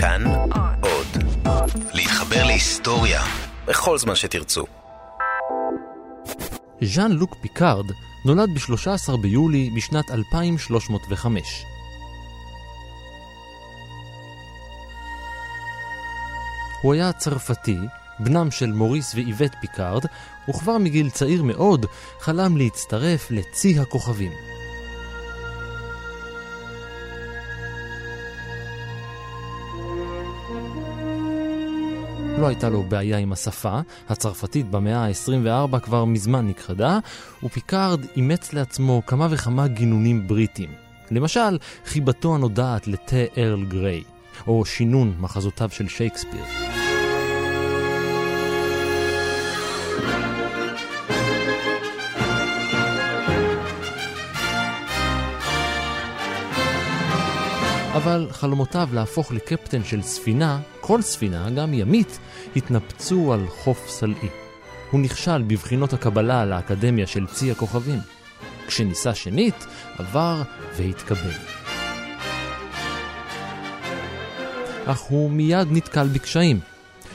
כאן עוד. להתחבר להיסטוריה בכל זמן שתרצו. ז'אן לוק פיקארד נולד ב-13 ביולי בשנת 2305. הוא היה צרפתי, בנם של מוריס ואיווט פיקארד, וכבר מגיל צעיר מאוד חלם להצטרף לצי הכוכבים. לא הייתה לו בעיה עם השפה, הצרפתית במאה ה-24 כבר מזמן נכחדה, ופיקארד אימץ לעצמו כמה וכמה גינונים בריטיים. למשל, חיבתו הנודעת לתה ארל גריי, או שינון מחזותיו של שייקספיר. אבל חלומותיו להפוך לקפטן של ספינה, כל ספינה, גם ימית, התנפצו על חוף סלעי. הוא נכשל בבחינות הקבלה לאקדמיה של צי הכוכבים. כשניסה שנית, עבר והתקבל. אך הוא מיד נתקל בקשיים.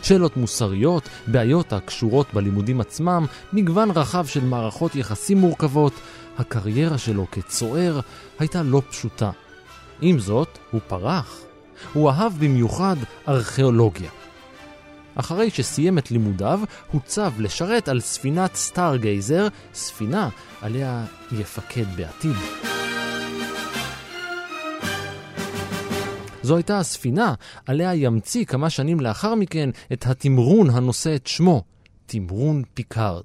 שאלות מוסריות, בעיות הקשורות בלימודים עצמם, מגוון רחב של מערכות יחסים מורכבות, הקריירה שלו כצוער הייתה לא פשוטה. עם זאת, הוא פרח. הוא אהב במיוחד ארכיאולוגיה. אחרי שסיים את לימודיו, הוצב לשרת על ספינת סטארגייזר, ספינה עליה יפקד בעתיד. זו הייתה הספינה עליה ימציא כמה שנים לאחר מכן את התמרון הנושא את שמו, תמרון פיקארד.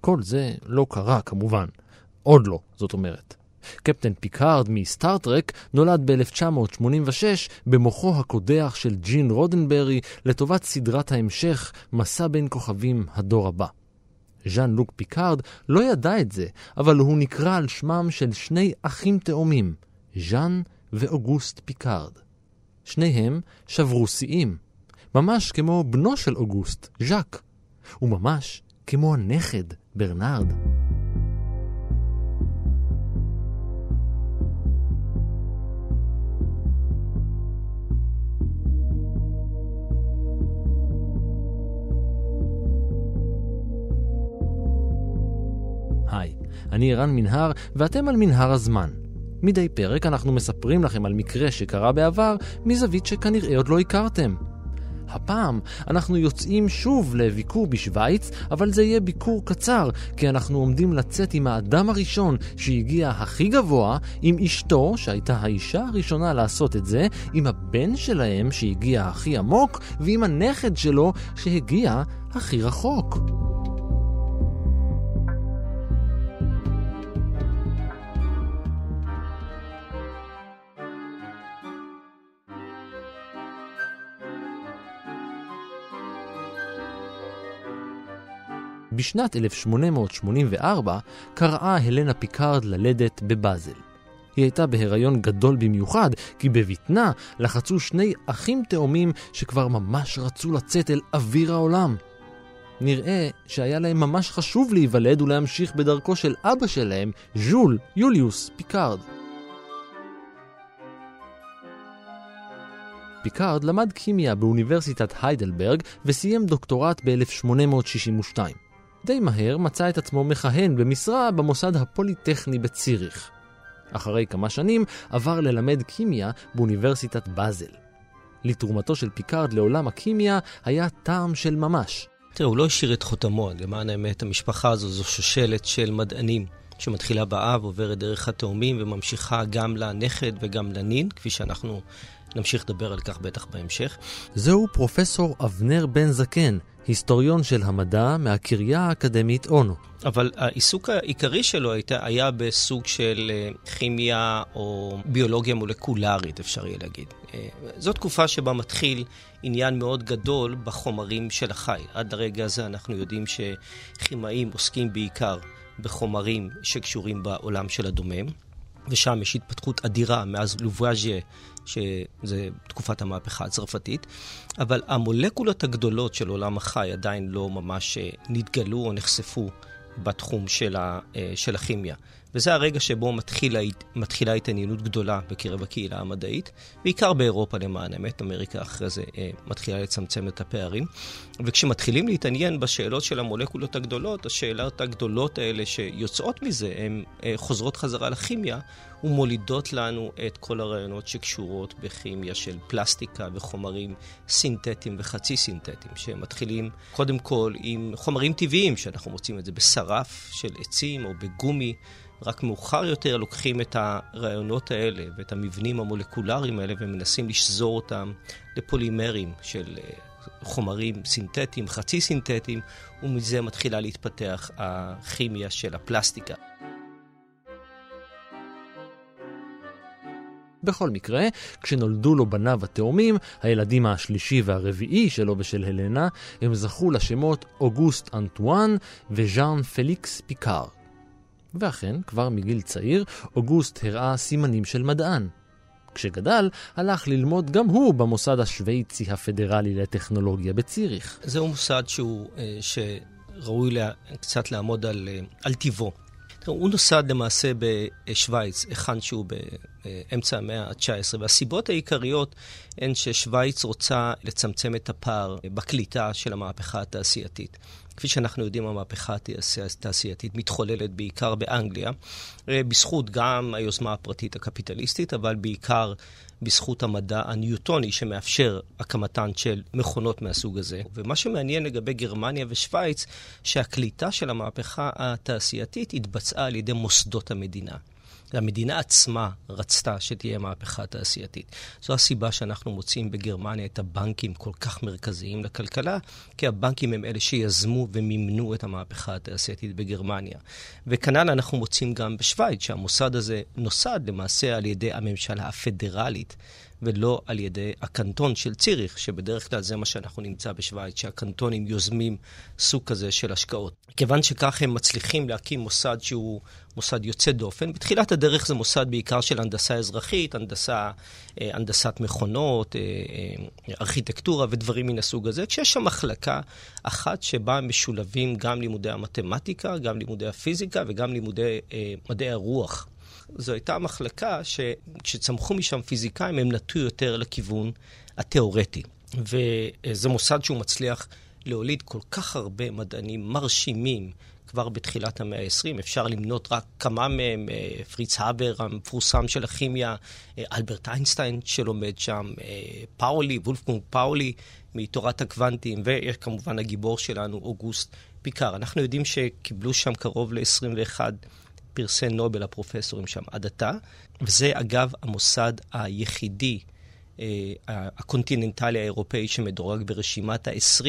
כל זה לא קרה כמובן. עוד לא, זאת אומרת. קפטן פיקארד מסטארטרק נולד ב-1986 במוחו הקודח של ג'ין רודנברי לטובת סדרת ההמשך מסע בין כוכבים הדור הבא. ז'אן לוק פיקארד לא ידע את זה, אבל הוא נקרא על שמם של שני אחים תאומים, ז'אן ואוגוסט פיקארד. שניהם שברו שיאים, ממש כמו בנו של אוגוסט, ז'אק, וממש כמו הנכד, ברנרד. היי, אני ערן מנהר, ואתם על מנהר הזמן. מדי פרק אנחנו מספרים לכם על מקרה שקרה בעבר, מזווית שכנראה עוד לא הכרתם. הפעם אנחנו יוצאים שוב לביקור בשוויץ, אבל זה יהיה ביקור קצר, כי אנחנו עומדים לצאת עם האדם הראשון שהגיע הכי גבוה, עם אשתו, שהייתה האישה הראשונה לעשות את זה, עם הבן שלהם שהגיע הכי עמוק, ועם הנכד שלו שהגיע הכי רחוק. בשנת 1884 כרעה הלנה פיקארד ללדת בבאזל. היא הייתה בהיריון גדול במיוחד, כי בבטנה לחצו שני אחים תאומים שכבר ממש רצו לצאת אל אוויר העולם. נראה שהיה להם ממש חשוב להיוולד ולהמשיך בדרכו של אבא שלהם, ז'ול יוליוס פיקארד. פיקארד למד כימיה באוניברסיטת היידלברג וסיים דוקטורט ב-1862. די מהר מצא את עצמו מכהן במשרה במוסד הפוליטכני בציריך. אחרי כמה שנים עבר ללמד כימיה באוניברסיטת באזל. לתרומתו של פיקארד לעולם הכימיה היה טעם של ממש. תראה, הוא לא השאיר את חותמו, למען האמת, המשפחה הזו זו שושלת של מדענים שמתחילה באב, עוברת דרך התאומים וממשיכה גם לנכד וגם לנין, כפי שאנחנו נמשיך לדבר על כך בטח בהמשך. זהו פרופסור אבנר בן זקן, היסטוריון של המדע מהקריה האקדמית אונו. אבל העיסוק העיקרי שלו הייתה, היה בסוג של אה, כימיה או ביולוגיה מולקולרית, אפשר יהיה להגיד. אה, זו תקופה שבה מתחיל עניין מאוד גדול בחומרים של החי. עד הרגע הזה אנחנו יודעים שכימאים עוסקים בעיקר בחומרים שקשורים בעולם של הדומם, ושם יש התפתחות אדירה מאז לובואז'ה שזה תקופת המהפכה הצרפתית, אבל המולקולות הגדולות של עולם החי עדיין לא ממש אה, נתגלו או נחשפו בתחום של, ה, אה, של הכימיה. וזה הרגע שבו מתחילה, מתחילה התעניינות גדולה בקרב הקהילה המדעית, בעיקר באירופה למען האמת, אמריקה אחרי זה אה, מתחילה לצמצם את הפערים. וכשמתחילים להתעניין בשאלות של המולקולות הגדולות, השאלות הגדולות האלה שיוצאות מזה, הן אה, חוזרות חזרה לכימיה ומולידות לנו את כל הרעיונות שקשורות בכימיה של פלסטיקה וחומרים סינתטיים וחצי סינתטיים, שמתחילים קודם כל עם חומרים טבעיים, שאנחנו מוצאים את זה בשרף של עצים או בגומי. רק מאוחר יותר לוקחים את הרעיונות האלה ואת המבנים המולקולריים האלה ומנסים לשזור אותם לפולימרים של אה, חומרים סינתטיים, חצי סינתטיים, ומזה מתחילה להתפתח הכימיה של הפלסטיקה. בכל מקרה, כשנולדו לו בניו התאומים, הילדים השלישי והרביעי שלו ושל הלנה, הם זכו לשמות אוגוסט אנטואן וז'אן פליקס פיקאר. ואכן, כבר מגיל צעיר, אוגוסט הראה סימנים של מדען. כשגדל, הלך ללמוד גם הוא במוסד השוויצי הפדרלי לטכנולוגיה בציריך. זהו מוסד שהוא, אה, שראוי לה, קצת לעמוד על, אה, על טיבו. הוא נוסד למעשה בשוויץ, היכן שהוא באמצע המאה ה-19, והסיבות העיקריות הן ששוויץ רוצה לצמצם את הפער בקליטה של המהפכה התעשייתית. כפי שאנחנו יודעים, המהפכה התעשייתית מתחוללת בעיקר באנגליה, אה, בזכות גם היוזמה הפרטית הקפיטליסטית, אבל בעיקר בזכות המדע הניוטוני שמאפשר הקמתן של מכונות מהסוג הזה. ומה שמעניין לגבי גרמניה ושווייץ, שהקליטה של המהפכה התעשייתית התבצעה על ידי מוסדות המדינה. המדינה עצמה רצתה שתהיה מהפכה תעשייתית. זו הסיבה שאנחנו מוצאים בגרמניה את הבנקים כל כך מרכזיים לכלכלה, כי הבנקים הם אלה שיזמו ומימנו את המהפכה התעשייתית בגרמניה. וכנ"ל אנחנו מוצאים גם בשוויץ, שהמוסד הזה נוסד למעשה על ידי הממשלה הפדרלית. ולא על ידי הקנטון של ציריך, שבדרך כלל זה מה שאנחנו נמצא בשוויץ, שהקנטונים יוזמים סוג כזה של השקעות. כיוון שכך הם מצליחים להקים מוסד שהוא מוסד יוצא דופן. בתחילת הדרך זה מוסד בעיקר של הנדסה אזרחית, הנדסה, אה, הנדסת מכונות, אה, אה, ארכיטקטורה ודברים מן הסוג הזה, כשיש שם מחלקה אחת שבה משולבים גם לימודי המתמטיקה, גם לימודי הפיזיקה וגם לימודי מדעי הרוח. זו הייתה מחלקה שכשצמחו משם פיזיקאים הם נטו יותר לכיוון התיאורטי. וזה מוסד שהוא מצליח להוליד כל כך הרבה מדענים מרשימים כבר בתחילת המאה ה-20. אפשר למנות רק כמה מהם, אה, פריץ האבר המפורסם של הכימיה, אה, אלברט איינשטיין שלומד שם, אה, פאולי, וולפקונג פאולי מתורת הקוונטים, ויש כמובן הגיבור שלנו, אוגוסט פיקר. אנחנו יודעים שקיבלו שם קרוב ל-21 פרסי נובל הפרופסורים שם עד עתה, וזה אגב המוסד היחידי אה, הקונטיננטלי האירופאי שמדורג ברשימת ה-20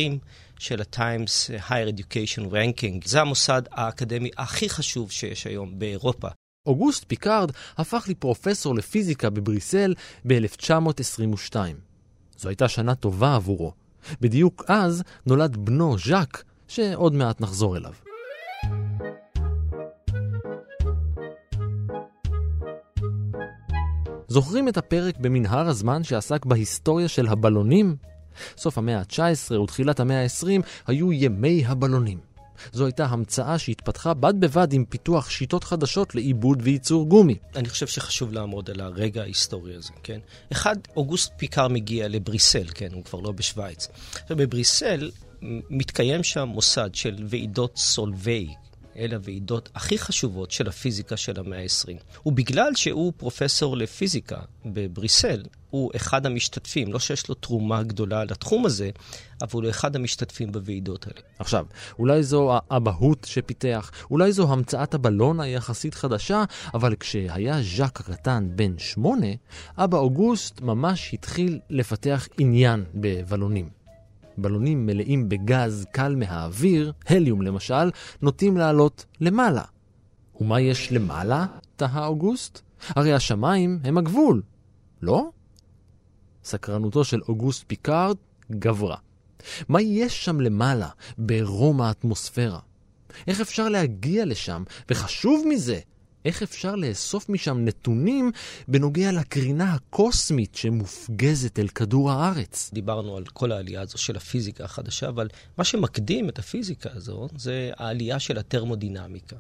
של ה-Times Higher Education Ranking. זה המוסד האקדמי הכי חשוב שיש היום באירופה. אוגוסט פיקארד הפך לפרופסור לפיזיקה בבריסל ב-1922. זו הייתה שנה טובה עבורו. בדיוק אז נולד בנו ז'אק, שעוד מעט נחזור אליו. זוכרים את הפרק במנהר הזמן שעסק בהיסטוריה של הבלונים? סוף המאה ה-19 ותחילת המאה ה-20 היו ימי הבלונים. זו הייתה המצאה שהתפתחה בד בבד עם פיתוח שיטות חדשות לעיבוד וייצור גומי. אני חושב שחשוב לעמוד על הרגע ההיסטורי הזה, כן? אחד, אוגוסט פיקר מגיע לבריסל, כן? הוא כבר לא בשוויץ. בבריסל מתקיים שם מוסד של ועידות סולווי, אלה הוועידות הכי חשובות של הפיזיקה של המאה ה-20. ובגלל שהוא פרופסור לפיזיקה בבריסל, הוא אחד המשתתפים, לא שיש לו תרומה גדולה לתחום הזה, אבל הוא אחד המשתתפים בוועידות האלה. עכשיו, אולי זו האבהות שפיתח, אולי זו המצאת הבלון היחסית חדשה, אבל כשהיה ז'אק הקטן בן שמונה, אבא אוגוסט ממש התחיל לפתח עניין בבלונים. בלונים מלאים בגז קל מהאוויר, הליום למשל, נוטים לעלות למעלה. ומה יש למעלה? תהה אוגוסט. הרי השמיים הם הגבול, לא? סקרנותו של אוגוסט פיקארד גברה. מה יש שם למעלה, ברום האטמוספירה? איך אפשר להגיע לשם? וחשוב מזה, איך אפשר לאסוף משם נתונים בנוגע לקרינה הקוסמית שמופגזת אל כדור הארץ. דיברנו על כל העלייה הזו של הפיזיקה החדשה, אבל מה שמקדים את הפיזיקה הזו זה העלייה של הטרמודינמיקה.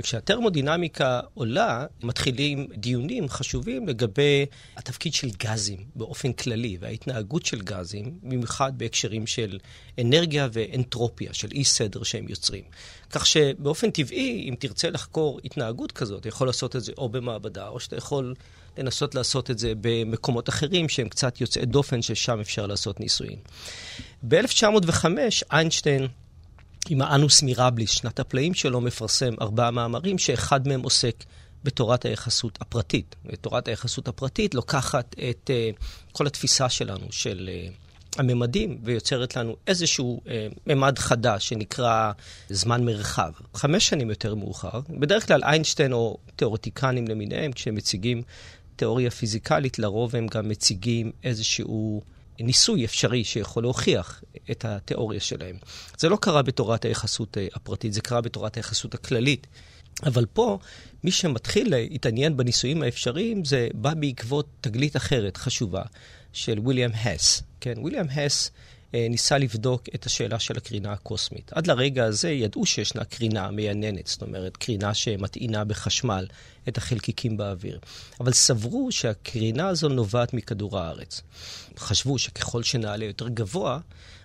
וכשהטרמודינמיקה עולה, מתחילים דיונים חשובים לגבי התפקיד של גזים באופן כללי, וההתנהגות של גזים, במיוחד בהקשרים של אנרגיה ואנטרופיה, של אי סדר שהם יוצרים. כך שבאופן טבעי, אם תרצה לחקור התנהגות כזאת, אתה יכול לעשות את זה או במעבדה, או שאתה יכול לנסות לעשות את זה במקומות אחרים שהם קצת יוצאי דופן, ששם אפשר לעשות ניסויים. ב-1905 איינשטיין עם האנוס מירבליס, שנת הפלאים שלו, מפרסם ארבעה מאמרים שאחד מהם עוסק בתורת היחסות הפרטית. תורת היחסות הפרטית לוקחת את uh, כל התפיסה שלנו של uh, הממדים ויוצרת לנו איזשהו uh, ממד חדש שנקרא זמן מרחב. חמש שנים יותר מאוחר, בדרך כלל איינשטיין או תיאורטיקנים למיניהם, כשהם מציגים תיאוריה פיזיקלית, לרוב הם גם מציגים איזשהו... ניסוי אפשרי שיכול להוכיח את התיאוריה שלהם. זה לא קרה בתורת היחסות אה, הפרטית, זה קרה בתורת היחסות הכללית. אבל פה, מי שמתחיל להתעניין בניסויים האפשריים, זה בא בעקבות תגלית אחרת חשובה של ויליאם הס. כן, ויליאם הס ניסה לבדוק את השאלה של הקרינה הקוסמית. עד לרגע הזה ידעו שישנה קרינה מייננת, זאת אומרת, קרינה שמטעינה בחשמל את החלקיקים באוויר. אבל סברו שהקרינה הזו נובעת מכדור הארץ. חשבו שככל שנעלה יותר גבוה,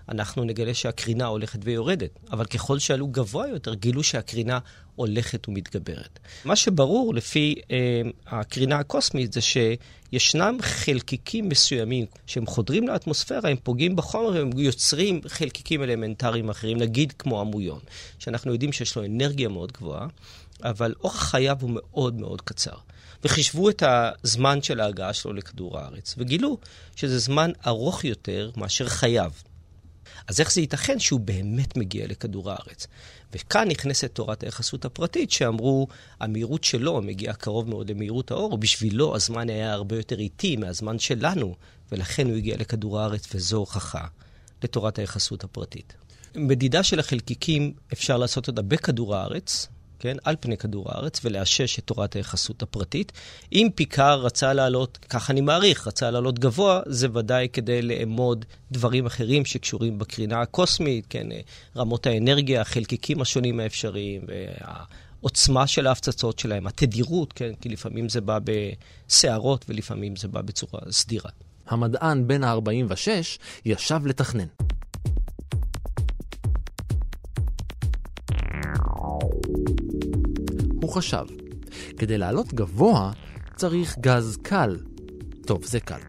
אנחנו נגלה שהקרינה הולכת ויורדת. אבל ככל שעלו גבוה יותר, גילו שהקרינה הולכת ומתגברת. מה שברור לפי אה, הקרינה הקוסמית זה שישנם חלקיקים מסוימים שהם חודרים לאטמוספירה, הם פוגעים בחומר והם יוצרים חלקיקים אלמנטריים אחרים, נגיד כמו המויון, שאנחנו יודעים שיש לו אנרגיה מאוד גבוהה, אבל אורך חייו הוא מאוד מאוד קצר. וחישבו את הזמן של ההגעה שלו לכדור הארץ, וגילו שזה זמן ארוך יותר מאשר חייו. אז איך זה ייתכן שהוא באמת מגיע לכדור הארץ? וכאן נכנסת תורת היחסות הפרטית, שאמרו, המהירות שלו מגיעה קרוב מאוד למהירות האור, ובשבילו הזמן היה הרבה יותר איטי מהזמן שלנו, ולכן הוא הגיע לכדור הארץ, וזו הוכחה לתורת היחסות הפרטית. מדידה של החלקיקים אפשר לעשות אותה בכדור הארץ, כן, על פני כדור הארץ, ולאשש את תורת היחסות הפרטית. אם פיקר רצה לעלות, כך אני מעריך, רצה לעלות גבוה, זה ודאי כדי לאמוד דברים אחרים שקשורים בקרינה הקוסמית, כן, רמות האנרגיה, החלקיקים השונים האפשריים, והעוצמה של ההפצצות שלהם, התדירות, כן, כי לפעמים זה בא בסערות ולפעמים זה בא בצורה סדירה. המדען בן ה-46 ישב לתכנן. חשב, כדי לעלות גבוה צריך גז קל. טוב, זה קל.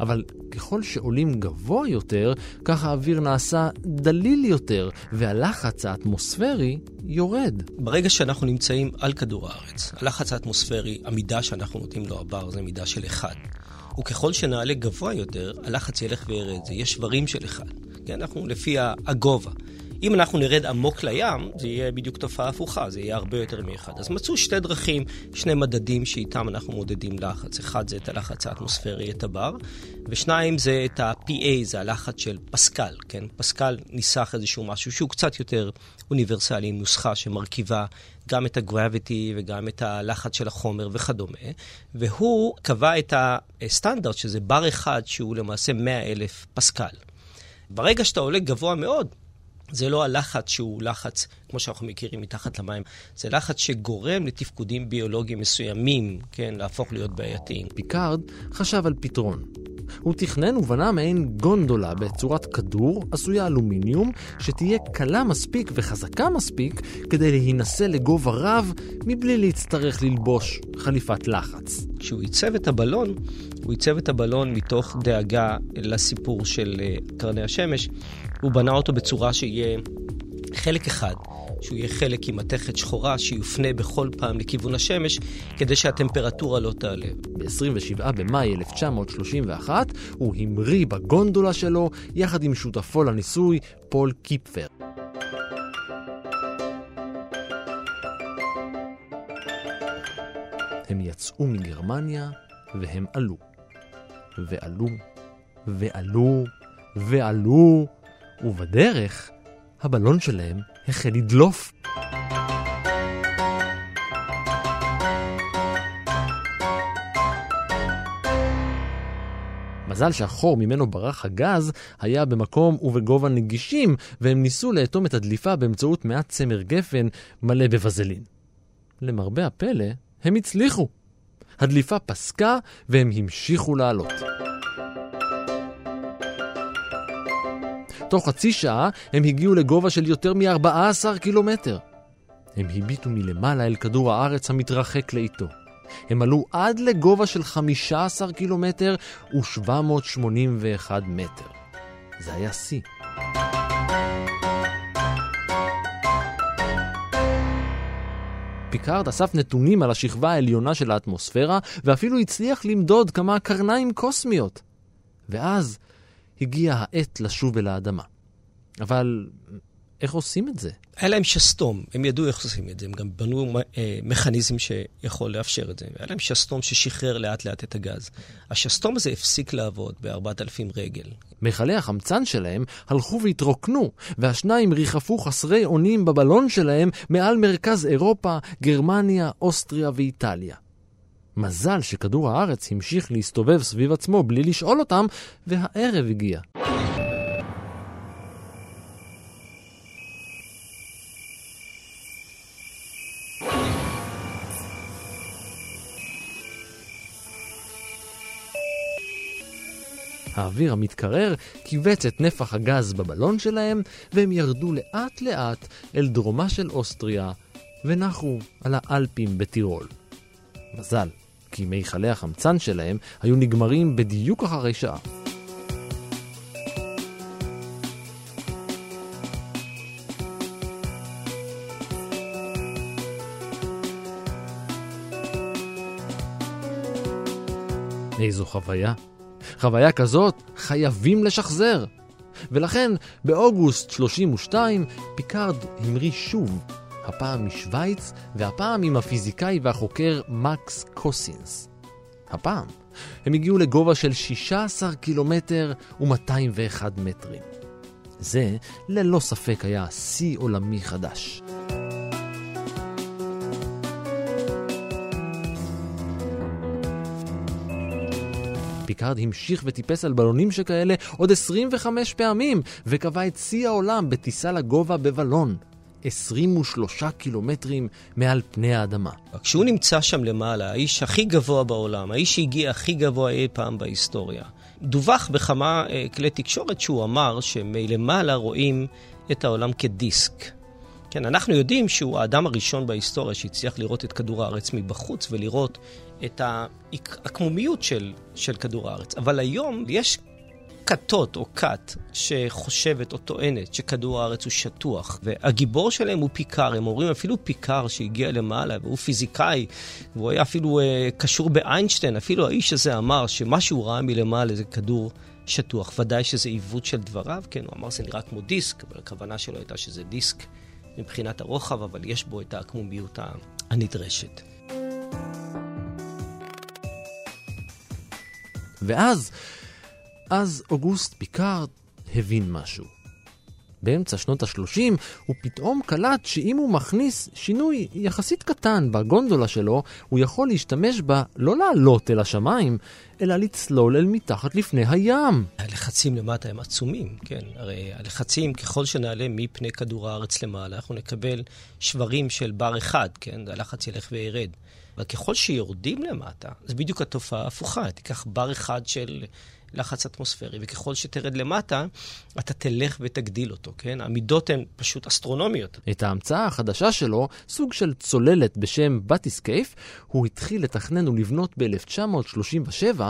אבל ככל שעולים גבוה יותר, כך האוויר נעשה דליל יותר, והלחץ האטמוספרי יורד. ברגע שאנחנו נמצאים על כדור הארץ, הלחץ האטמוספרי, המידה שאנחנו נותנים לו הבר זה מידה של 1. וככל שנעלה גבוה יותר, הלחץ ילך וירד. זה יהיה שברים של 1. כן, אנחנו לפי הגובה. אם אנחנו נרד עמוק לים, זה יהיה בדיוק תופעה הפוכה, זה יהיה הרבה יותר מאחד. אז מצאו שתי דרכים, שני מדדים שאיתם אנחנו מודדים לחץ. אחד זה את הלחץ האטמוספרי, את הבר, ושניים זה את ה-PA, זה הלחץ של פסקל, כן? פסקל ניסח איזשהו משהו שהוא קצת יותר אוניברסלי, עם נוסחה שמרכיבה גם את הגרביטי וגם את הלחץ של החומר וכדומה, והוא קבע את הסטנדרט, שזה בר אחד שהוא למעשה 100 אלף פסקל. ברגע שאתה עולה גבוה מאוד, זה לא הלחץ שהוא לחץ, כמו שאנחנו מכירים, מתחת למים. זה לחץ שגורם לתפקודים ביולוגיים מסוימים, כן, להפוך להיות בעייתיים. פיקארד חשב על פתרון. הוא תכנן ובנה מעין גונדולה בצורת כדור עשויה אלומיניום, שתהיה קלה מספיק וחזקה מספיק כדי להינשא לגובה רב מבלי להצטרך ללבוש חליפת לחץ. כשהוא עיצב את הבלון, הוא עיצב את הבלון מתוך דאגה לסיפור של אה, קרני השמש. הוא בנה אותו בצורה שיהיה חלק אחד, שהוא יהיה חלק עם מתכת שחורה שיופנה בכל פעם לכיוון השמש, כדי שהטמפרטורה לא תעלה. ב-27 במאי 1931 הוא המריא בגונדולה שלו יחד עם שותפו לניסוי, פול קיפפר. הם יצאו מגרמניה והם עלו. ועלו, ועלו, ועלו, ובדרך הבלון שלהם החל לדלוף. מזל שהחור ממנו ברח הגז היה במקום ובגובה נגישים, והם ניסו לאטום את הדליפה באמצעות מעט צמר גפן מלא בבזלין. למרבה הפלא, הם הצליחו. הדליפה פסקה והם המשיכו לעלות. תוך חצי שעה הם הגיעו לגובה של יותר מ-14 קילומטר. הם הביטו מלמעלה אל כדור הארץ המתרחק לאיתו. הם עלו עד לגובה של 15 קילומטר ו-781 מטר. זה היה שיא. פיקארד אסף נתונים על השכבה העליונה של האטמוספירה, ואפילו הצליח למדוד כמה קרניים קוסמיות. ואז הגיעה העת לשוב אל האדמה. אבל איך עושים את זה? היה להם שסתום, הם ידעו איך עושים את זה, הם גם בנו אה, מכניזם שיכול לאפשר את זה. היה להם שסתום ששחרר לאט לאט את הגז. השסתום הזה הפסיק לעבוד ב-4,000 רגל. מכלי החמצן שלהם הלכו והתרוקנו, והשניים ריחפו חסרי אונים בבלון שלהם מעל מרכז אירופה, גרמניה, אוסטריה ואיטליה. מזל שכדור הארץ המשיך להסתובב סביב עצמו בלי לשאול אותם, והערב הגיע. האוויר המתקרר כיווץ את נפח הגז בבלון שלהם, והם ירדו לאט לאט אל דרומה של אוסטריה, ונחו על האלפים בטירול. מזל, כי מיכלי החמצן שלהם היו נגמרים בדיוק אחרי שעה. איזו חוויה. חוויה כזאת חייבים לשחזר. ולכן באוגוסט 32 פיקארד המריא שוב, הפעם משוויץ והפעם עם הפיזיקאי והחוקר מקס קוסינס. הפעם הם הגיעו לגובה של 16 קילומטר ו-201 מטרים. זה ללא ספק היה שיא עולמי חדש. פיקארד המשיך וטיפס על בלונים שכאלה עוד 25 פעמים, וקבע את שיא העולם בטיסה לגובה בבלון. 23 קילומטרים מעל פני האדמה. כשהוא נמצא שם למעלה, האיש הכי גבוה בעולם, האיש שהגיע הכי גבוה אי פעם בהיסטוריה, דווח בכמה אה, כלי תקשורת שהוא אמר שמלמעלה רואים את העולם כדיסק. כן, אנחנו יודעים שהוא האדם הראשון בהיסטוריה שהצליח לראות את כדור הארץ מבחוץ ולראות את העקמומיות של, של כדור הארץ. אבל היום יש כתות או כת שחושבת או טוענת שכדור הארץ הוא שטוח, והגיבור שלהם הוא פיקר, הם אומרים אפילו פיקר שהגיע למעלה, והוא פיזיקאי, והוא היה אפילו uh, קשור באיינשטיין, אפילו האיש הזה אמר שמה שהוא ראה מלמעלה זה כדור שטוח. ודאי שזה עיוות של דבריו, כן, הוא אמר שזה נראה כמו דיסק, אבל הכוונה שלו הייתה שזה דיסק מבחינת הרוחב, אבל יש בו את העקמומיות הנדרשת. ואז, אז אוגוסט פיקארד הבין משהו. באמצע שנות ה-30 הוא פתאום קלט שאם הוא מכניס שינוי יחסית קטן בגונדולה שלו, הוא יכול להשתמש בה לא לעלות אל השמיים, אלא לצלול אל מתחת לפני הים. הלחצים למטה הם עצומים, כן. הרי הלחצים, ככל שנעלה מפני כדור הארץ למעלה, אנחנו נקבל שברים של בר אחד, כן? הלחץ ילך וירד. אבל ככל שיורדים למטה, זה בדיוק התופעה ההפוכה. תיקח בר אחד של לחץ אטמוספרי, וככל שתרד למטה, אתה תלך ותגדיל אותו, כן? המידות הן פשוט אסטרונומיות. את ההמצאה החדשה שלו, סוג של צוללת בשם בטיסקייף, הוא התחיל לתכנן ולבנות ב-1937,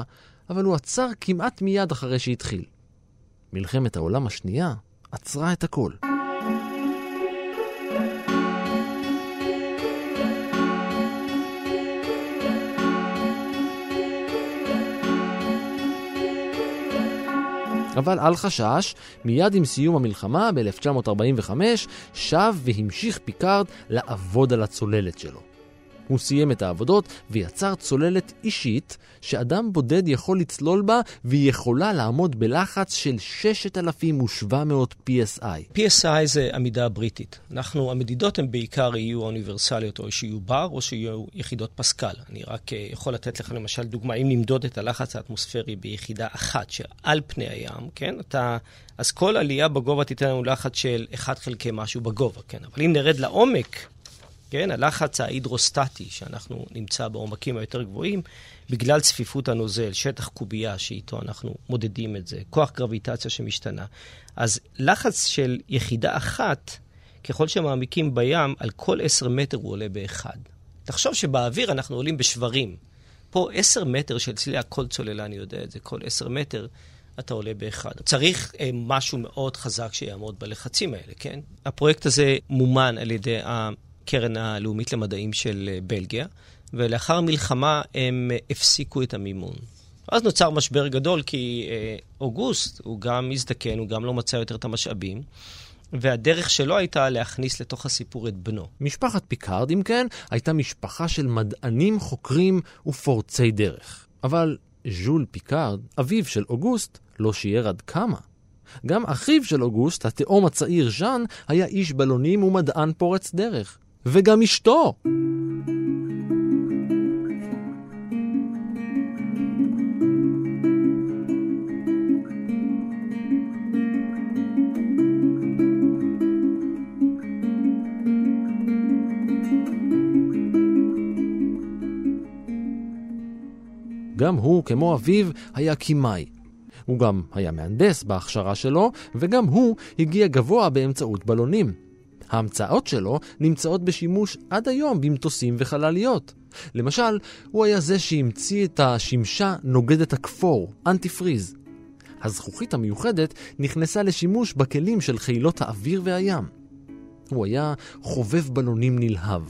אבל הוא עצר כמעט מיד אחרי שהתחיל. מלחמת העולם השנייה עצרה את הכל. אבל אל חשש, מיד עם סיום המלחמה ב-1945, שב והמשיך פיקארד לעבוד על הצוללת שלו. הוא סיים את העבודות ויצר צוללת אישית שאדם בודד יכול לצלול בה והיא יכולה לעמוד בלחץ של 6,700 PSI. PSI זה עמידה בריטית. אנחנו, המדידות הן בעיקר יהיו אוניברסליות או שיהיו בר או שיהיו יחידות פסקל. אני רק אה, יכול לתת לך למשל דוגמה, אם נמדוד את הלחץ האטמוספרי ביחידה אחת שעל פני הים, כן? אתה... אז כל עלייה בגובה תיתן לנו לחץ של 1 חלקי משהו בגובה, כן? אבל אם נרד לעומק, כן, הלחץ ההידרוסטטי שאנחנו נמצא בעומקים היותר גבוהים, בגלל צפיפות הנוזל, שטח קובייה שאיתו אנחנו מודדים את זה, כוח גרביטציה שמשתנה. אז לחץ של יחידה אחת, ככל שמעמיקים בים, על כל עשר מטר הוא עולה באחד. תחשוב שבאוויר אנחנו עולים בשברים. פה עשר מטר של צלילה, כל אני יודע את זה, כל עשר מטר אתה עולה באחד. צריך אה, משהו מאוד חזק שיעמוד בלחצים האלה, כן? הפרויקט הזה מומן על ידי הקרן הלאומית למדעים של אה, בלגיה, ולאחר מלחמה הם אה, הפסיקו את המימון. אז נוצר משבר גדול, כי אה, אוגוסט הוא גם מזדקן, הוא גם לא מצא יותר את המשאבים. והדרך שלו הייתה להכניס לתוך הסיפור את בנו. משפחת פיקארד, אם כן, הייתה משפחה של מדענים, חוקרים ופורצי דרך. אבל ז'ול פיקארד, אביו של אוגוסט, לא שיער עד כמה. גם אחיו של אוגוסט, התאום הצעיר ז'אן, היה איש בלונים ומדען פורץ דרך. וגם אשתו. גם הוא, כמו אביו, היה קימאי. הוא גם היה מהנדס בהכשרה שלו, וגם הוא הגיע גבוה באמצעות בלונים. ההמצאות שלו נמצאות בשימוש עד היום במטוסים וחלליות. למשל, הוא היה זה שהמציא את השמשה נוגדת הכפור, אנטי פריז. הזכוכית המיוחדת נכנסה לשימוש בכלים של חילות האוויר והים. הוא היה חובב בלונים נלהב.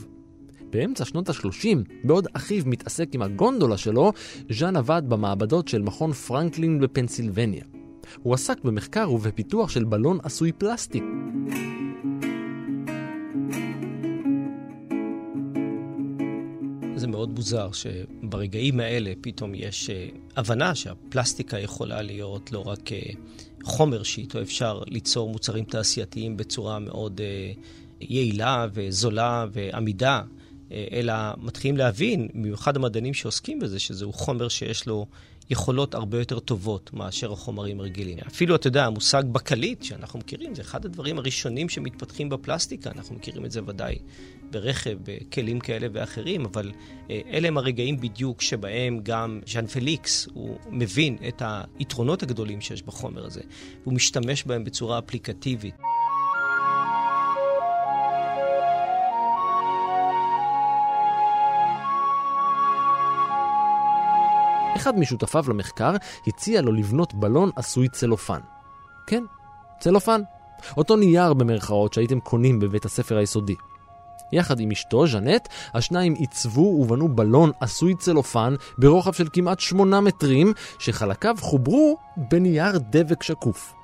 באמצע שנות ה-30, בעוד אחיו מתעסק עם הגונדולה שלו, ז'אן עבד במעבדות של מכון פרנקלין בפנסילבניה. הוא עסק במחקר ובפיתוח של בלון עשוי פלסטיק. זה מאוד מוזר שברגעים האלה פתאום יש אה, הבנה שהפלסטיקה יכולה להיות לא רק אה, חומר שאיתו אפשר ליצור מוצרים תעשייתיים בצורה מאוד אה, יעילה וזולה ועמידה, אלא מתחילים להבין, במיוחד המדענים שעוסקים בזה, שזהו חומר שיש לו יכולות הרבה יותר טובות מאשר החומרים הרגילים. אפילו, אתה יודע, המושג בקליט שאנחנו מכירים, זה אחד הדברים הראשונים שמתפתחים בפלסטיקה, אנחנו מכירים את זה ודאי ברכב, בכלים כאלה ואחרים, אבל אה, אלה הם הרגעים בדיוק שבהם גם ז'אן פליקס, הוא מבין את היתרונות הגדולים שיש בחומר הזה, והוא משתמש בהם בצורה אפליקטיבית. אחד משותפיו למחקר הציע לו לבנות בלון עשוי צלופן. כן, צלופן. אותו נייר במרכאות שהייתם קונים בבית הספר היסודי. יחד עם אשתו, ז'נט, השניים עיצבו ובנו בלון עשוי צלופן ברוחב של כמעט שמונה מטרים, שחלקיו חוברו בנייר דבק שקוף.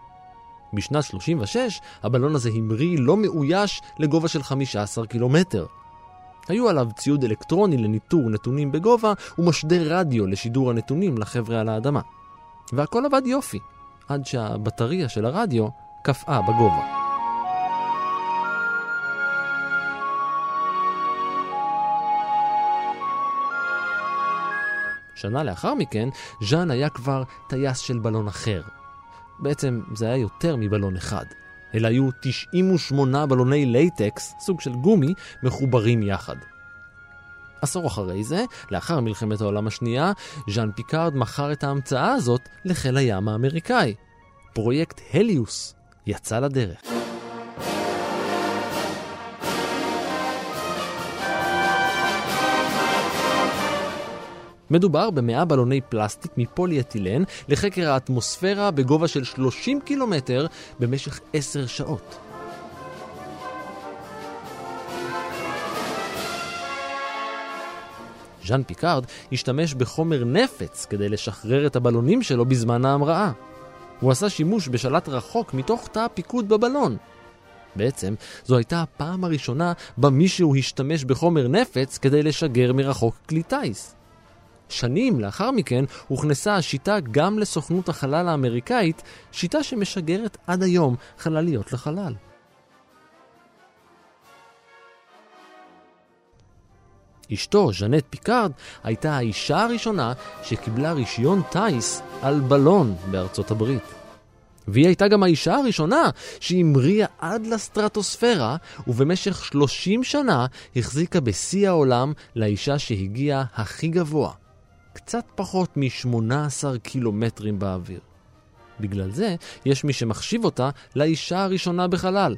בשנת 36 הבלון הזה המריא לא מאויש לגובה של 15 קילומטר. היו עליו ציוד אלקטרוני לניטור נתונים בגובה ומשדר רדיו לשידור הנתונים לחבר'ה על האדמה. והכל עבד יופי, עד שהבטריה של הרדיו קפאה בגובה. שנה לאחר מכן, ז'אן היה כבר טייס של בלון אחר. בעצם זה היה יותר מבלון אחד. אלה היו 98 בלוני לטקס, סוג של גומי, מחוברים יחד. עשור אחרי זה, לאחר מלחמת העולם השנייה, ז'אן פיקארד מכר את ההמצאה הזאת לחיל הים האמריקאי. פרויקט הליוס יצא לדרך. מדובר במאה בלוני פלסטיק מפוליאתילן לחקר האטמוספירה בגובה של 30 קילומטר במשך 10 שעות. ז'אן פיקארד השתמש בחומר נפץ כדי לשחרר את הבלונים שלו בזמן ההמראה. הוא עשה שימוש בשלט רחוק מתוך תא הפיקוד בבלון. בעצם, זו הייתה הפעם הראשונה בה מישהו השתמש בחומר נפץ כדי לשגר מרחוק כלי טיס. שנים לאחר מכן הוכנסה השיטה גם לסוכנות החלל האמריקאית, שיטה שמשגרת עד היום חלליות לחלל. אשתו, ז'נט פיקארד, הייתה האישה הראשונה שקיבלה רישיון טיס על בלון בארצות הברית. והיא הייתה גם האישה הראשונה שהמריאה עד לסטרטוספירה, ובמשך 30 שנה החזיקה בשיא העולם לאישה שהגיעה הכי גבוה, קצת פחות מ-18 קילומטרים באוויר. בגלל זה, יש מי שמחשיב אותה לאישה הראשונה בחלל.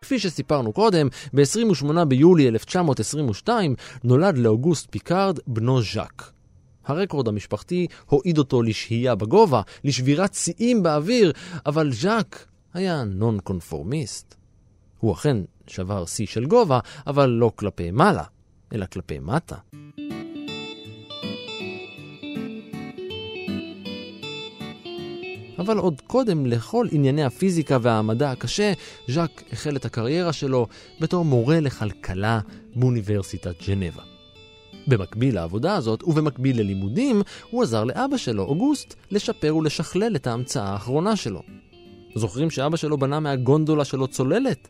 כפי שסיפרנו קודם, ב-28 ביולי 1922 נולד לאוגוסט פיקארד בנו ז'אק. הרקורד המשפחתי הועיד אותו לשהייה בגובה, לשבירת שיאים באוויר, אבל ז'אק היה נון קונפורמיסט. הוא אכן שבר שיא של גובה, אבל לא כלפי מעלה, אלא כלפי מטה. אבל עוד קודם לכל ענייני הפיזיקה והמדע הקשה, ז'אק החל את הקריירה שלו בתור מורה לכלכלה באוניברסיטת ג'נבה. במקביל לעבודה הזאת, ובמקביל ללימודים, הוא עזר לאבא שלו, אוגוסט, לשפר ולשכלל את ההמצאה האחרונה שלו. זוכרים שאבא שלו בנה מהגונדולה שלו צוללת?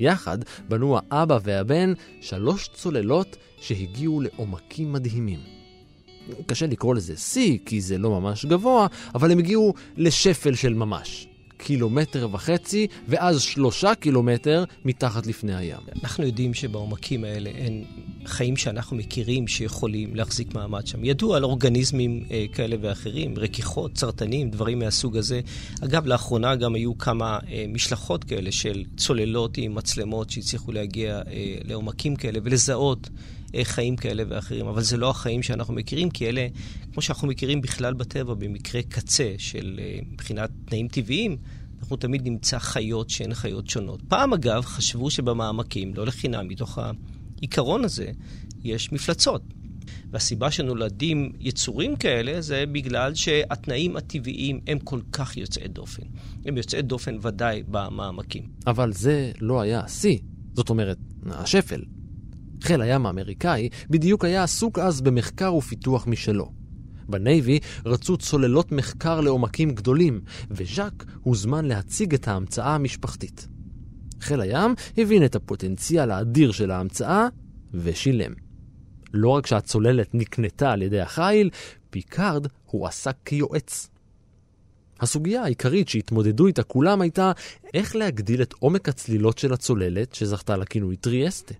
יחד בנו האבא והבן שלוש צוללות שהגיעו לעומקים מדהימים. קשה לקרוא לזה שיא, כי זה לא ממש גבוה, אבל הם הגיעו לשפל של ממש. קילומטר וחצי, ואז שלושה קילומטר מתחת לפני הים. אנחנו יודעים שבעומקים האלה אין חיים שאנחנו מכירים שיכולים להחזיק מעמד שם. ידוע על אורגניזמים אה, כאלה ואחרים, רכיכות, סרטנים, דברים מהסוג הזה. אגב, לאחרונה גם היו כמה אה, משלחות כאלה של צוללות עם מצלמות שהצליחו להגיע אה, לעומקים כאלה ולזהות חיים כאלה ואחרים, אבל זה לא החיים שאנחנו מכירים, כי אלה, כמו שאנחנו מכירים בכלל בטבע, במקרה קצה של אה, מבחינת תנאים טבעיים, אנחנו תמיד נמצא חיות שהן חיות שונות. פעם, אגב, חשבו שבמעמקים, לא לחינם, מתוך העיקרון הזה, יש מפלצות. והסיבה שנולדים יצורים כאלה זה בגלל שהתנאים הטבעיים הם כל כך יוצאי דופן. הם יוצאי דופן ודאי במעמקים. אבל זה לא היה השיא. זאת אומרת, השפל. חיל הים האמריקאי בדיוק היה עסוק אז במחקר ופיתוח משלו. בנייבי רצו צוללות מחקר לעומקים גדולים, וז'אק הוזמן להציג את ההמצאה המשפחתית. חיל הים הבין את הפוטנציאל האדיר של ההמצאה, ושילם. לא רק שהצוללת נקנתה על ידי החיל, פיקארד הועסק כיועץ. הסוגיה העיקרית שהתמודדו איתה כולם הייתה איך להגדיל את עומק הצלילות של הצוללת שזכתה לכינוי טריאסטה.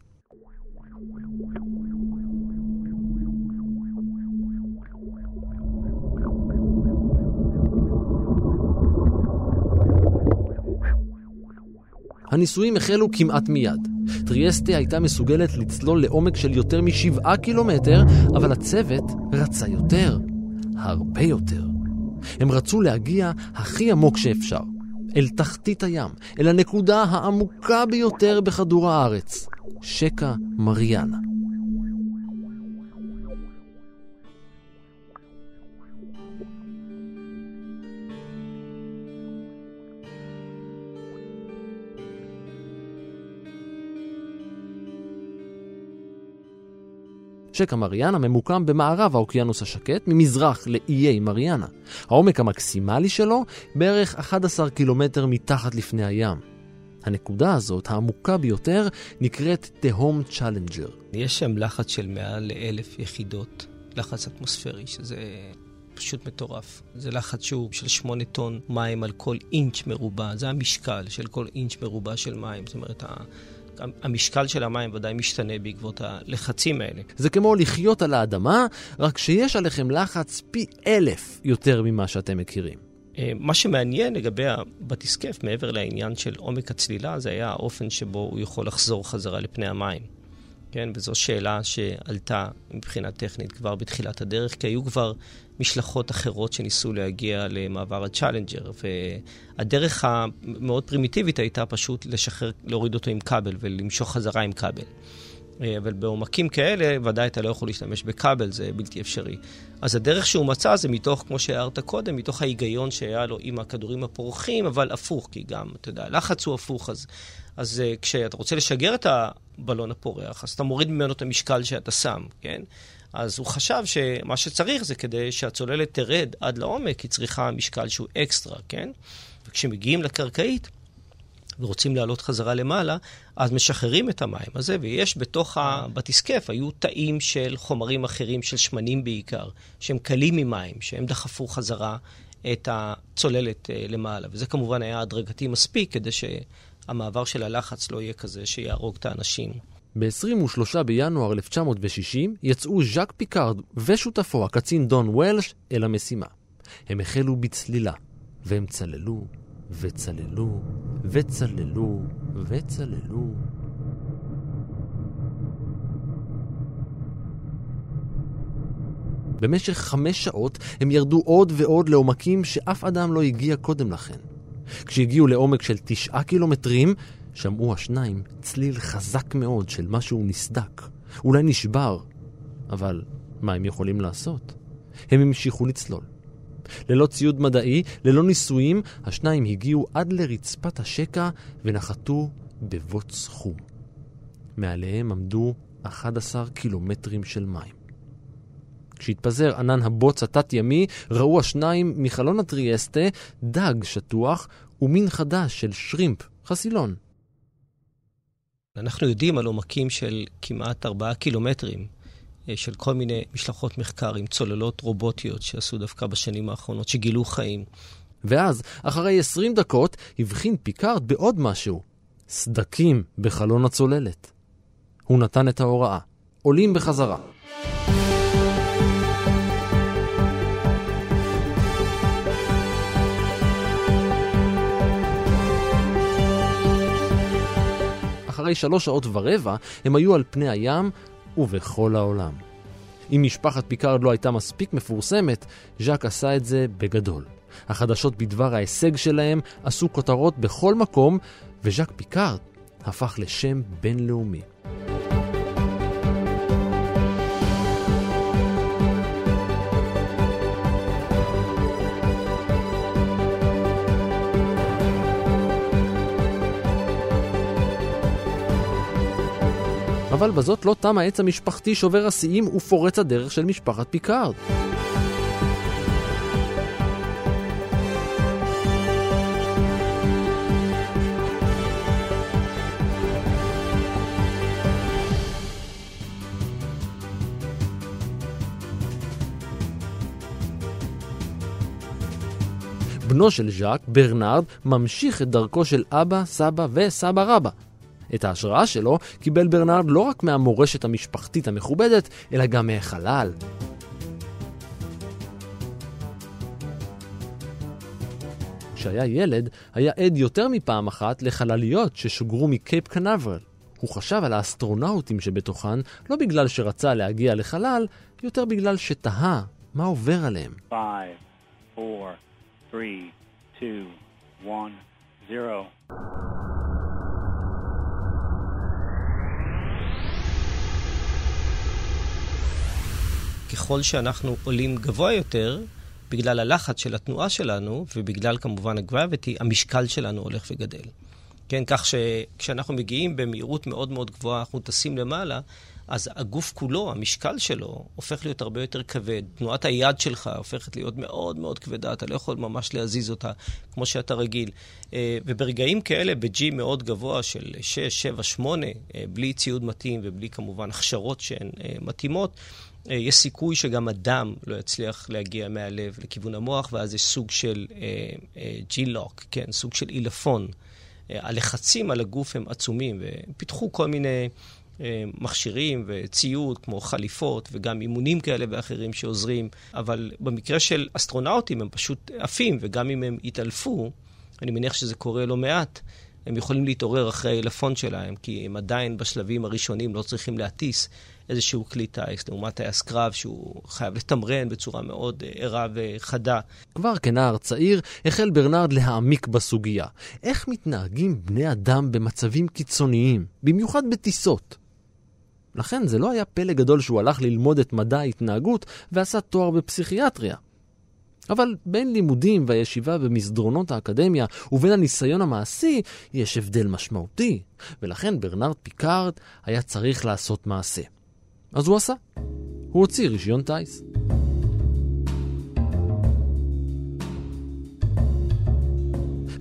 הניסויים החלו כמעט מיד. טריאסטה הייתה מסוגלת לצלול לעומק של יותר משבעה קילומטר, אבל הצוות רצה יותר. הרבה יותר. הם רצו להגיע הכי עמוק שאפשר, אל תחתית הים, אל הנקודה העמוקה ביותר בכדור הארץ, שקע מריאנה. שקע מריאנה ממוקם במערב האוקיינוס השקט, ממזרח לאיי מריאנה. העומק המקסימלי שלו בערך 11 קילומטר מתחת לפני הים. הנקודה הזאת, העמוקה ביותר, נקראת תהום צ'אלנג'ר. יש שם לחץ של מעל לאלף יחידות לחץ אטמוספרי, שזה פשוט מטורף. זה לחץ שהוא של שמונה טון מים על כל אינץ' מרובע, זה המשקל של כל אינץ' מרובע של מים. זאת אומרת, המשקל של המים ודאי משתנה בעקבות הלחצים האלה. זה כמו לחיות על האדמה, רק שיש עליכם לחץ פי אלף יותר ממה שאתם מכירים. אה, מה שמעניין לגבי הבטיסקף, מעבר לעניין של עומק הצלילה, זה היה האופן שבו הוא יכול לחזור חזרה לפני המים. כן, וזו שאלה שעלתה מבחינה טכנית כבר בתחילת הדרך, כי היו כבר משלחות אחרות שניסו להגיע למעבר הצ'אלנג'ר, והדרך המאוד פרימיטיבית הייתה פשוט לשחרר, להוריד אותו עם כבל ולמשוך חזרה עם כבל. אה, אבל בעומקים כאלה, ודאי אתה לא יכול להשתמש בכבל, זה בלתי אפשרי. אז הדרך שהוא מצא זה מתוך, כמו שהערת קודם, מתוך ההיגיון שהיה לו עם הכדורים הפורחים, אבל הפוך, כי גם, אתה יודע, הלחץ הוא הפוך, אז, אז uh, כשאתה רוצה לשגר את הבלון הפורח, אז אתה מוריד ממנו את המשקל שאתה שם, כן? אז הוא חשב שמה שצריך זה כדי שהצוללת תרד עד לעומק, היא צריכה משקל שהוא אקסטרה, כן? וכשמגיעים לקרקעית, ורוצים לעלות חזרה למעלה, אז משחררים את המים הזה, ויש בתוך הבטיסקף, היו תאים של חומרים אחרים, של שמנים בעיקר, שהם קלים ממים, שהם דחפו חזרה את הצוללת אה, למעלה. וזה כמובן היה הדרגתי מספיק כדי שהמעבר של הלחץ לא יהיה כזה שיהרוג את האנשים. ב-23 בינואר 1960 יצאו ז'אק פיקארד ושותפו, הקצין דון וולש, אל המשימה. הם החלו בצלילה, והם צללו וצללו, וצללו, וצללו. במשך חמש שעות הם ירדו עוד ועוד לעומקים שאף אדם לא הגיע קודם לכן. כשהגיעו לעומק של תשעה קילומטרים, שמעו השניים צליל חזק מאוד של משהו נסדק. אולי נשבר, אבל מה הם יכולים לעשות? הם המשיכו לצלול. ללא ציוד מדעי, ללא ניסויים, השניים הגיעו עד לרצפת השקע ונחתו בבוץ חום. מעליהם עמדו 11 קילומטרים של מים. כשהתפזר ענן הבוץ התת-ימי, ראו השניים מחלון הטריאסטה דג שטוח ומין חדש של שרימפ, חסילון. אנחנו יודעים על עומקים של כמעט 4 קילומטרים. אה, של כל מיני משלחות מחקר עם צוללות רובוטיות שעשו דווקא בשנים האחרונות, שגילו חיים. ואז, אחרי 20 דקות, הבחין פיקארד בעוד משהו. סדקים בחלון הצוללת. הוא נתן את ההוראה. עולים בחזרה. אחרי שלוש שעות ורבע הם היו על פני הים ובכל העולם. אם משפחת פיקארד לא הייתה מספיק מפורסמת, ז'אק עשה את זה בגדול. החדשות בדבר ההישג שלהם עשו כותרות בכל מקום, וז'אק פיקארד הפך לשם בינלאומי. אבל בזאת לא תם העץ המשפחתי שובר השיאים ופורץ הדרך של משפחת פיקארד. בנו של ז'אק, ברנרד, ממשיך את דרכו של אבא, סבא וסבא רבא. את ההשראה שלו קיבל ברנרד לא רק מהמורשת המשפחתית המכובדת, אלא גם מהחלל. כשהיה ילד, היה עד יותר מפעם אחת לחלליות ששוגרו מקייפ קנברל. הוא חשב על האסטרונאוטים שבתוכן, לא בגלל שרצה להגיע לחלל, יותר בגלל שתהה מה עובר עליהם. 5, 4, 3, 2, 1, 0 ככל שאנחנו עולים גבוה יותר, בגלל הלחץ של התנועה שלנו, ובגלל כמובן הגרביטי, המשקל שלנו הולך וגדל. כן, כך שכשאנחנו מגיעים במהירות מאוד מאוד גבוהה, אנחנו טסים למעלה, אז הגוף כולו, המשקל שלו, הופך להיות הרבה יותר כבד. תנועת היד שלך הופכת להיות מאוד מאוד כבדה, אתה לא יכול ממש להזיז אותה כמו שאתה רגיל. אה, וברגעים כאלה, ב-G מאוד גבוה של 6, 7, 8, בלי ציוד מתאים ובלי כמובן הכשרות שהן אה, מתאימות, יש סיכוי שגם אדם לא יצליח להגיע מהלב לכיוון המוח, ואז יש סוג של ג'י-לוק, uh, uh, כן, סוג של עילפון. הלחצים על הגוף הם עצומים, ופיתחו כל מיני מכשירים וציוד, כמו חליפות, וגם אימונים כאלה ואחרים שעוזרים, אבל במקרה של אסטרונאוטים הם פשוט עפים, וגם אם הם יתעלפו, אני מניח שזה קורה לא מעט, הם יכולים להתעורר אחרי העילפון שלהם, כי הם עדיין בשלבים הראשונים לא צריכים להטיס. איזשהו כלי טיס, לעומת טייס קרב שהוא חייב לתמרן בצורה מאוד אה, ערה וחדה. כבר כנער צעיר החל ברנרד להעמיק בסוגיה. איך מתנהגים בני אדם במצבים קיצוניים, במיוחד בטיסות? לכן זה לא היה פלא גדול שהוא הלך ללמוד את מדע ההתנהגות ועשה תואר בפסיכיאטריה. אבל בין לימודים והישיבה במסדרונות האקדמיה ובין הניסיון המעשי, יש הבדל משמעותי, ולכן ברנרד פיקארד היה צריך לעשות מעשה. אז הוא עשה. הוא הוציא רישיון טיס.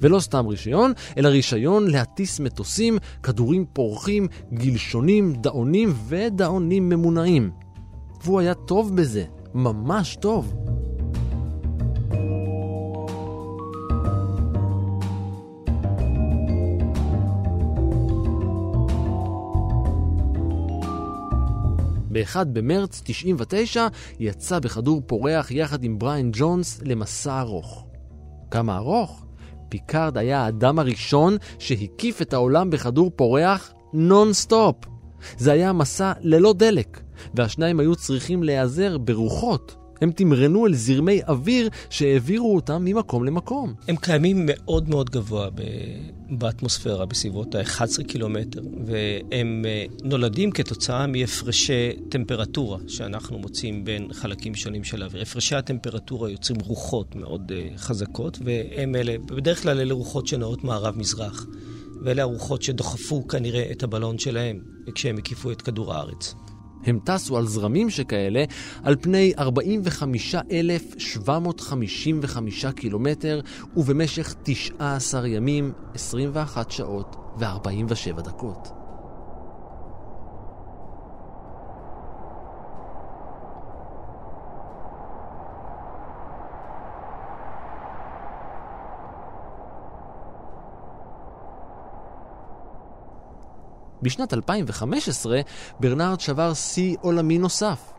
ולא סתם רישיון, אלא רישיון להטיס מטוסים, כדורים פורחים, גלשונים, דאונים ודאונים ממונעים. והוא היה טוב בזה, ממש טוב. ב-1 במרץ 99 יצא בכדור פורח יחד עם בריין ג'ונס למסע ארוך. כמה ארוך? פיקארד היה האדם הראשון שהקיף את העולם בכדור פורח נונסטופ. זה היה מסע ללא דלק, והשניים היו צריכים להיעזר ברוחות. הם תמרנו אל זרמי אוויר שהעבירו אותם ממקום למקום. הם קיימים מאוד מאוד גבוה באטמוספירה, בסביבות ה-11 קילומטר, והם אה, נולדים כתוצאה מהפרשי טמפרטורה שאנחנו מוצאים בין חלקים שונים של האוויר. הפרשי הטמפרטורה יוצרים רוחות מאוד אה, חזקות, והם אלה, בדרך כלל אלה רוחות שנעות מערב-מזרח. ואלה הרוחות שדחפו כנראה את הבלון שלהם כשהם הקיפו את כדור הארץ. הם טסו על זרמים שכאלה על פני 45,755 קילומטר ובמשך 19 ימים, 21 שעות ו-47 דקות. בשנת 2015 ברנרד שבר שיא עולמי נוסף.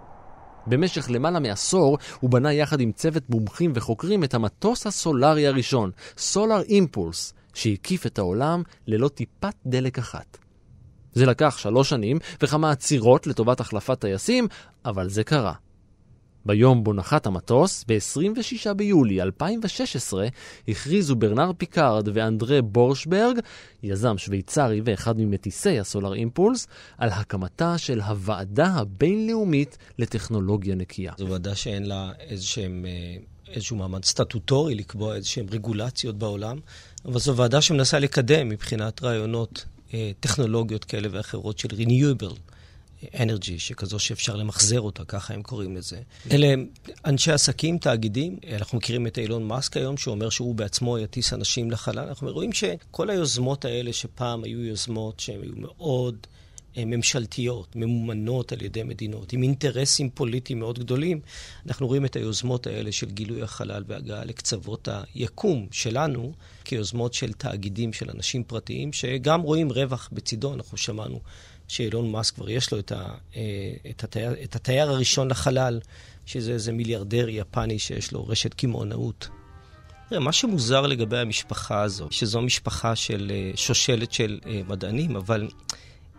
במשך למעלה מעשור הוא בנה יחד עם צוות מומחים וחוקרים את המטוס הסולארי הראשון, Solar Impulse, שהקיף את העולם ללא טיפת דלק אחת. זה לקח שלוש שנים וכמה עצירות לטובת החלפת טייסים, אבל זה קרה. ביום בו נחת המטוס, ב-26 ביולי 2016, הכריזו ברנרד פיקארד ואנדרה בורשברג, יזם שוויצרי ואחד ממטיסי הסולר אימפולס, על הקמתה של הוועדה הבינלאומית לטכנולוגיה נקייה. זו ועדה שאין לה איזשהם... אה, איזשהו מעמד סטטוטורי לקבוע איזשהן רגולציות בעולם, אבל זו ועדה שמנסה לקדם מבחינת רעיונות אה, טכנולוגיות כאלה ואחרות של renewable אנרגי, שכזו שאפשר למחזר אותה, ככה הם קוראים לזה. אלה אנשי עסקים, תאגידים. אנחנו מכירים את אילון מאסק היום, שאומר שהוא בעצמו יטיס אנשים לחלל. אנחנו רואים שכל היוזמות האלה, שפעם היו יוזמות שהן היו מאוד... אה, ממשלתיות, ממומנות על ידי מדינות, עם אינטרסים פוליטיים מאוד גדולים, אנחנו רואים את היוזמות האלה של גילוי החלל והגעה לקצוות היקום שלנו, כיוזמות של תאגידים, של אנשים פרטיים, שגם רואים רווח בצידו, אנחנו שמענו שאילון מאסק כבר יש לו את, ה, אה, את, התייר, את התייר הראשון לחלל, שזה איזה מיליארדר יפני שיש לו רשת קמעונאות. תראה, מה שמוזר לגבי המשפחה הזו, שזו משפחה של אה, שושלת של אה, מדענים, אבל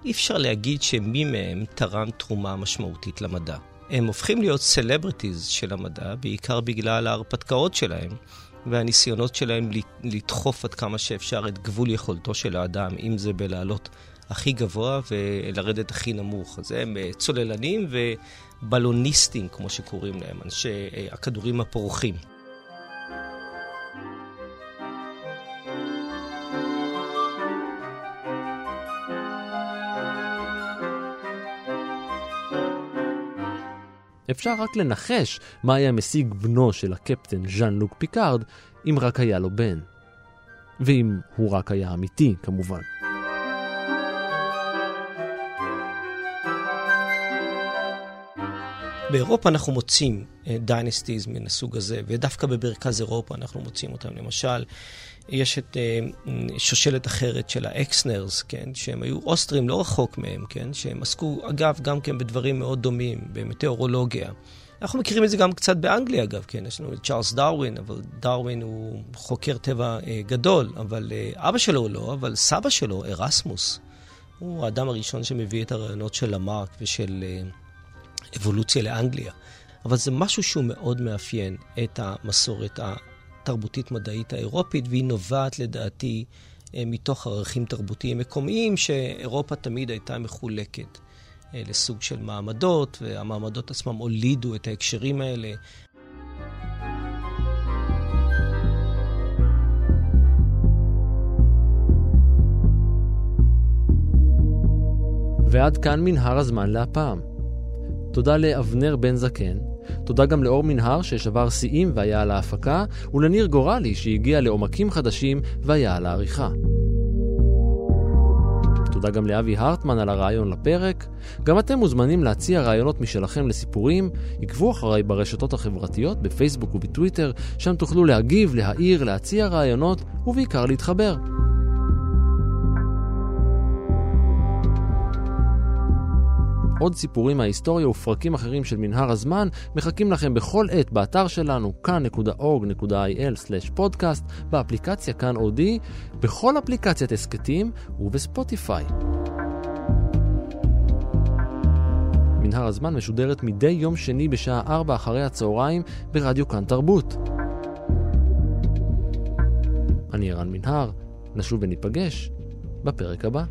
אי אפשר להגיד שמי מהם תרם תרומה משמעותית למדע. הם הופכים להיות סלבריטיז של המדע, בעיקר בגלל ההרפתקאות שלהם. והניסיונות שלהם לדחוף עד כמה שאפשר את גבול יכולתו של האדם, אם זה בלעלות הכי גבוה ולרדת הכי נמוך. אז הם אה, צוללנים ובלוניסטים, כמו שקוראים להם, אנשי אה, הכדורים הפורחים. אפשר רק לנחש מה היה משיג בנו של הקפטן ז'אן לוק פיקארד, אם רק היה לו בן. ואם הוא רק היה אמיתי, כמובן. באירופה אנחנו מוצאים dynasties אה, מן הסוג הזה, ודווקא במרכז אירופה אנחנו מוצאים אותם. למשל, יש את אה, שושלת אחרת של האקסנרס, כן, שהם היו אוסטרים לא רחוק מהם, כן, שהם עסקו, אגב, גם כן בדברים מאוד דומים, במטאורולוגיה. אנחנו מכירים את זה גם קצת באנגליה, אגב, כן, יש לנו את צ'ארלס דרווין, אבל דרווין הוא חוקר טבע uh, גדול, אבל אבא שלו לא, אבל סבא שלו, ארסמוס, הוא האדם הראשון שמביא את הרעיונות של למרק ושל... אבולוציה לאנגליה. אבל זה משהו שהוא מאוד מאפיין את המסורת התרבותית-מדעית האירופית, והיא נובעת לדעתי אה, מתוך ערכים תרבותיים מקומיים, שאירופה תמיד הייתה מחולקת לסוג של מעמדות, והמעמדות עצמם הולידו את ההקשרים האלה. ועד כאן מנהר הזמן להפעם. תודה לאבנר בן זקן, תודה גם לאור מנהר ששבר שיאים והיה על ההפקה, ולניר גורלי שהגיע לעומקים חדשים והיה על העריכה. תודה גם לאבי הרטמן על הרעיון לפרק. גם אתם מוזמנים להציע רעיונות משלכם לסיפורים. עקבו אחריי ברשתות החברתיות, בפייסבוק ובטוויטר, שם תוכלו להגיב, להעיר, להציע רעיונות, ובעיקר להתחבר. עוד סיפורים מההיסטוריה ופרקים אחרים של מנהר הזמן מחכים לכם בכל עת באתר שלנו כאן.org.il/פודקאסט, באפליקציה כאן אודי, בכל אפליקציית הסכתים ובספוטיפיי. מנהר הזמן משודרת מדי יום שני בשעה 4 אחרי הצהריים ברדיו כאן תרבות. אני ערן מנהר, נשוב וניפגש בפרק הבא.